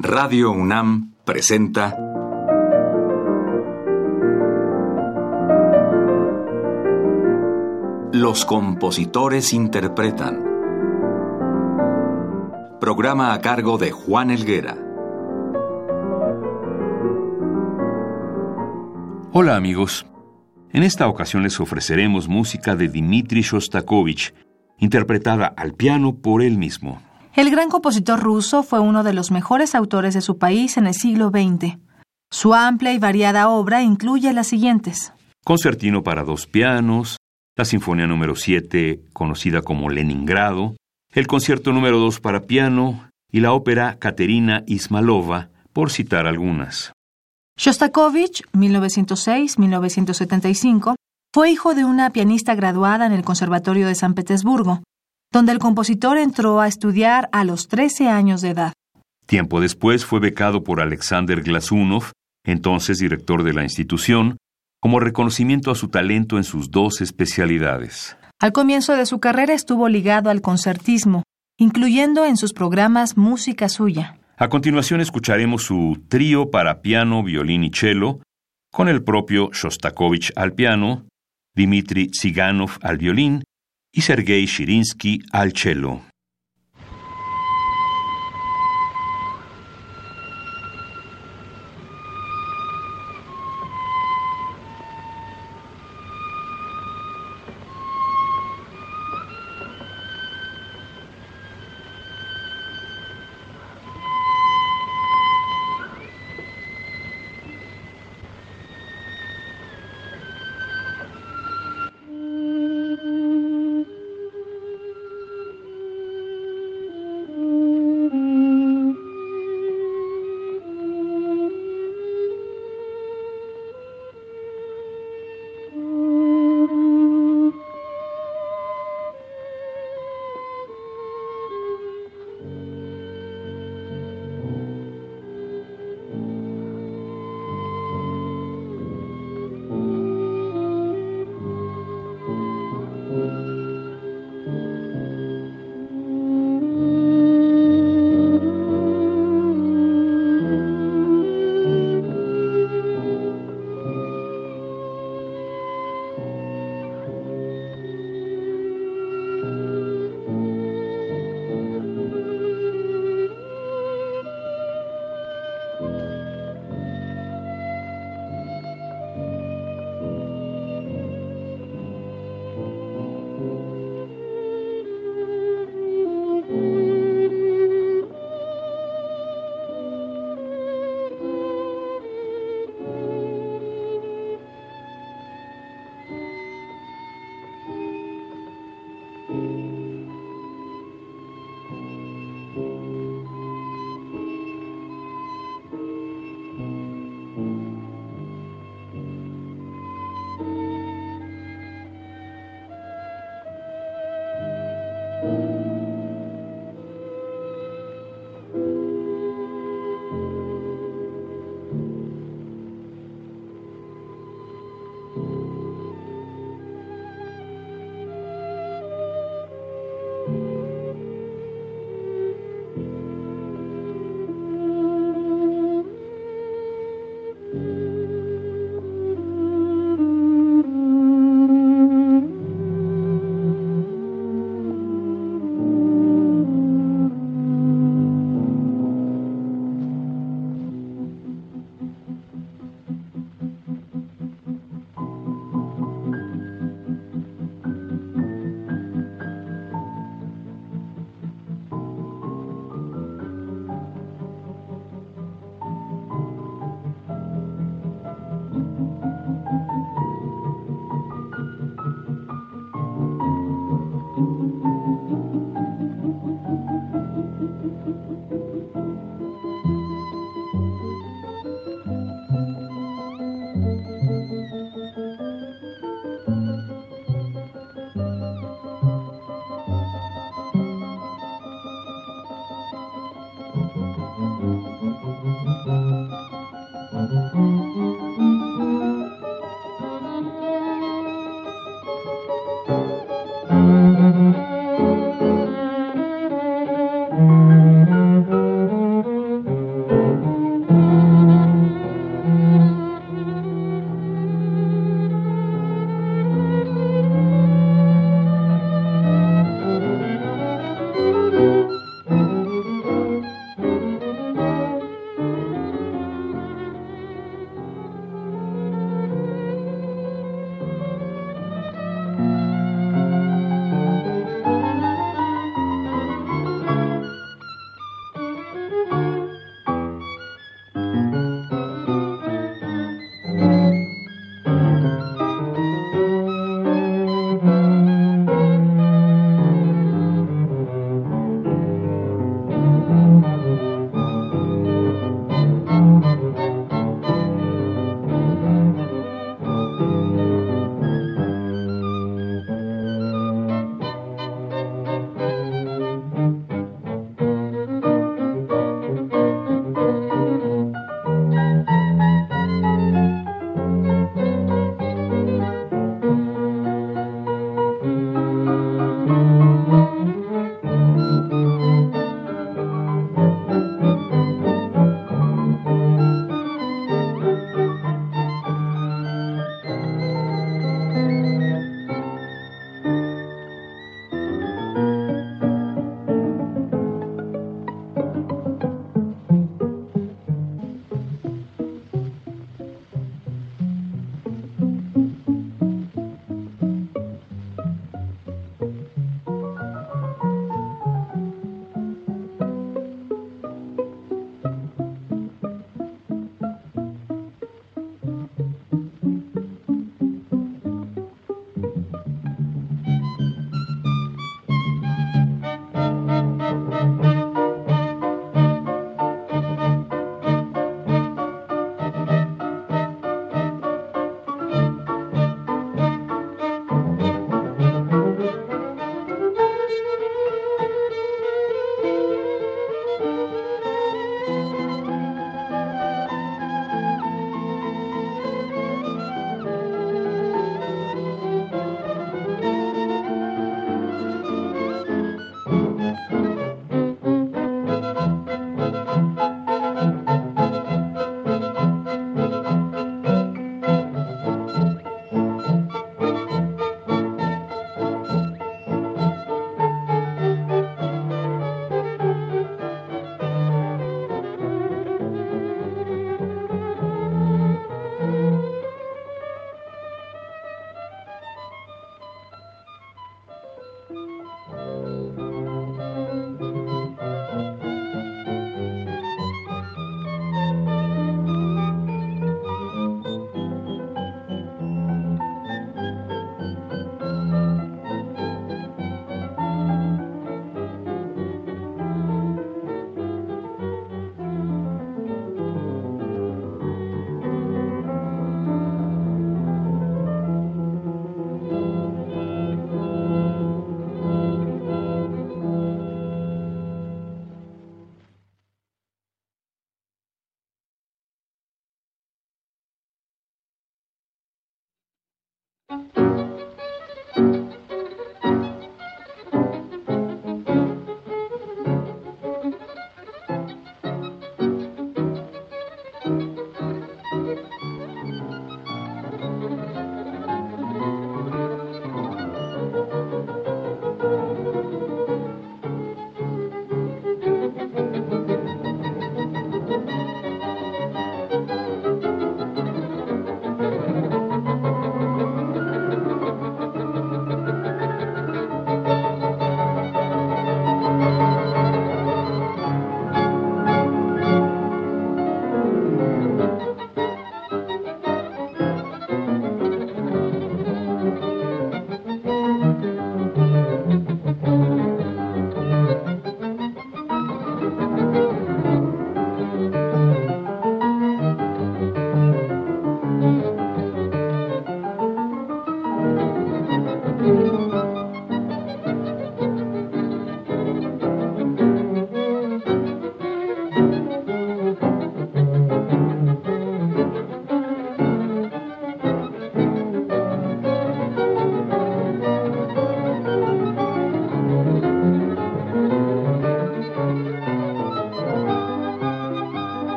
Radio UNAM presenta Los compositores interpretan. Programa a cargo de Juan Elguera. Hola amigos. En esta ocasión les ofreceremos música de Dmitri Shostakovich, interpretada al piano por él mismo. El gran compositor ruso fue uno de los mejores autores de su país en el siglo XX. Su amplia y variada obra incluye las siguientes. Concertino para dos pianos, la Sinfonía número 7, conocida como Leningrado, el Concierto número 2 para piano y la ópera Katerina Ismalova, por citar algunas. Shostakovich, 1906-1975, fue hijo de una pianista graduada en el Conservatorio de San Petersburgo donde el compositor entró a estudiar a los 13 años de edad. Tiempo después fue becado por Alexander Glasunov, entonces director de la institución, como reconocimiento a su talento en sus dos especialidades. Al comienzo de su carrera estuvo ligado al concertismo, incluyendo en sus programas música suya. A continuación escucharemos su trío para piano, violín y cello, con el propio Shostakovich al piano, Dmitri Tsiganov al violín y Sergei Shirinsky al cello.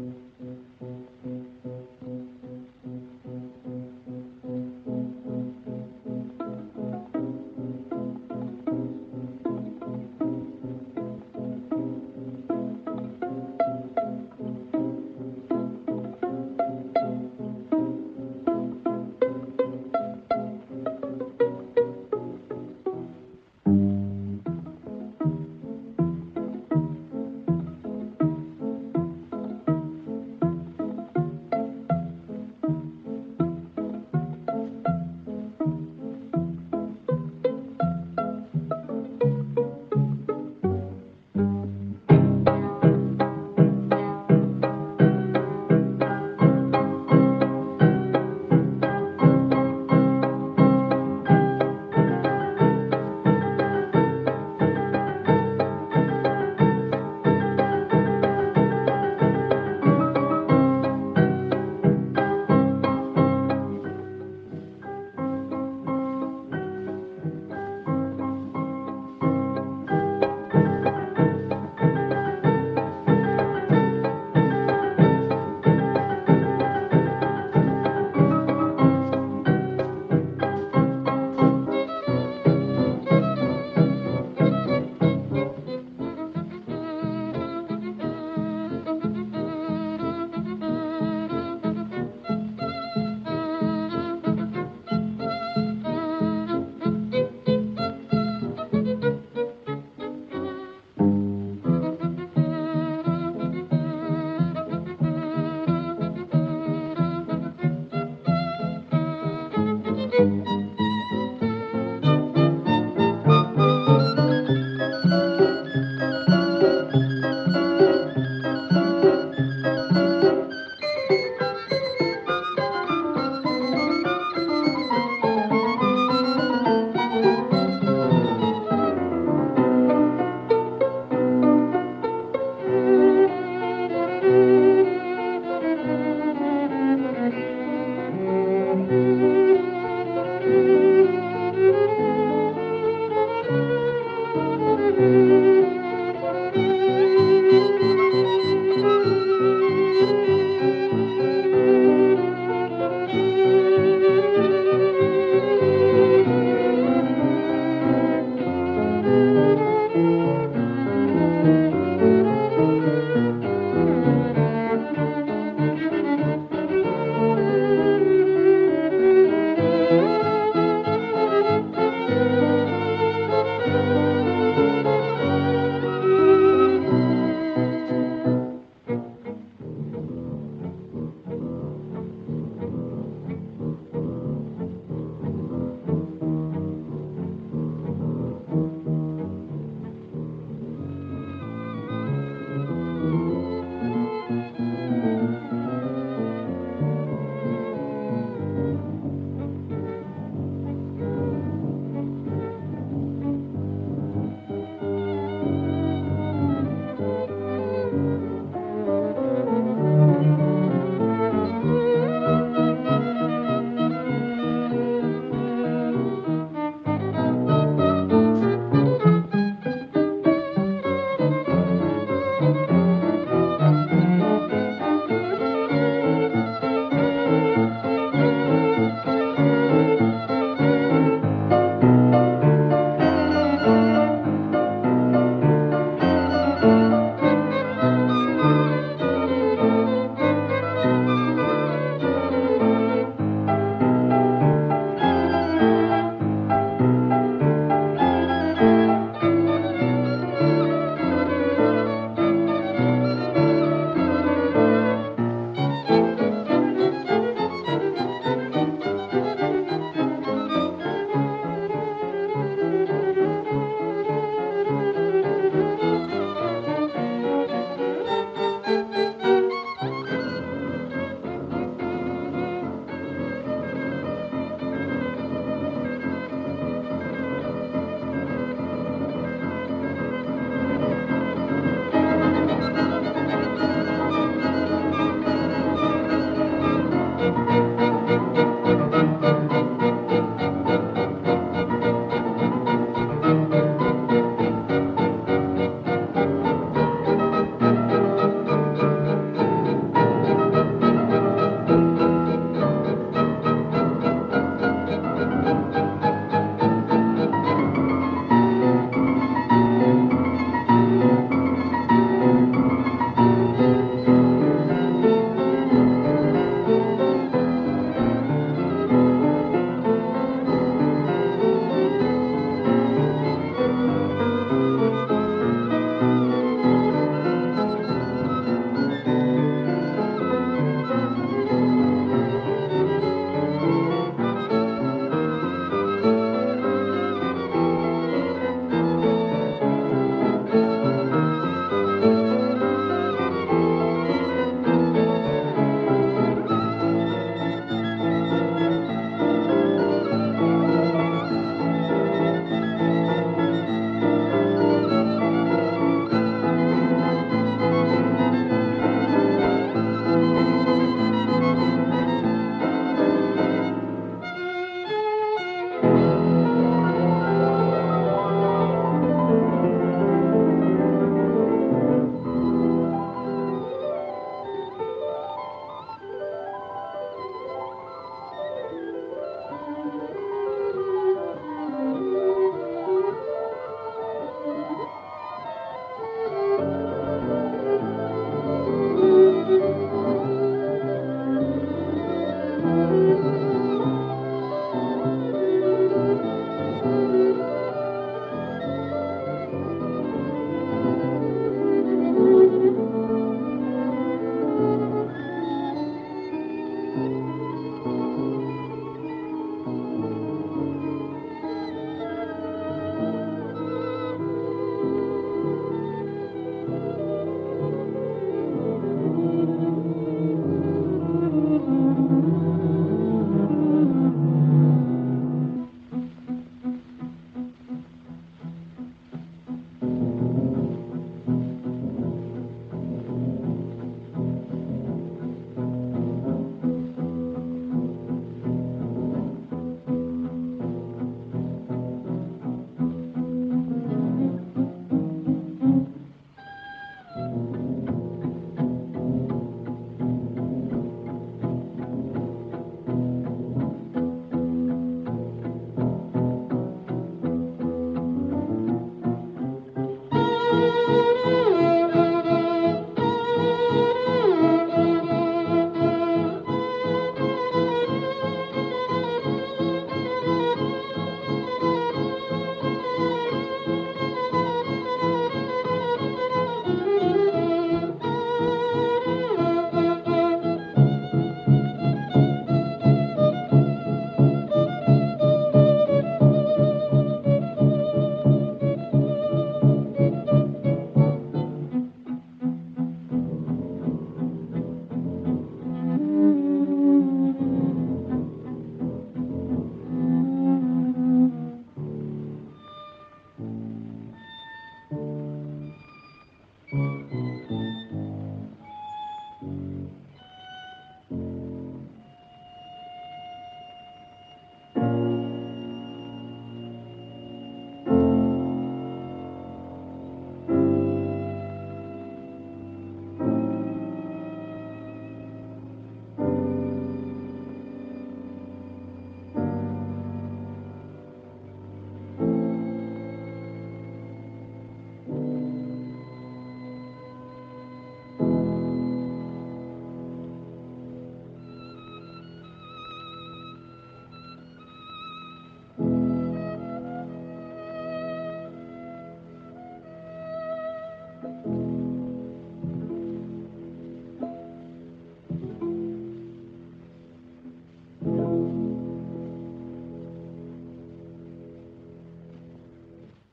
Mm-hmm.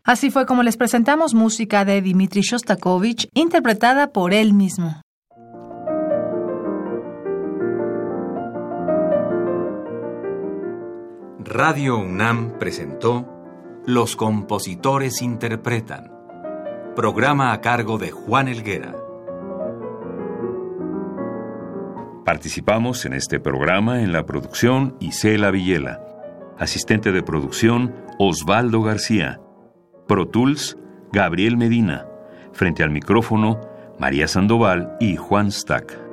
Así fue como les presentamos música de Dmitri Shostakovich interpretada por él mismo. Radio UNAM presentó Los compositores interpretan, programa a cargo de Juan Elguera. Participamos en este programa en la producción Isela Villela, asistente de producción Osvaldo García, Pro Tools Gabriel Medina, frente al micrófono María Sandoval y Juan Stack.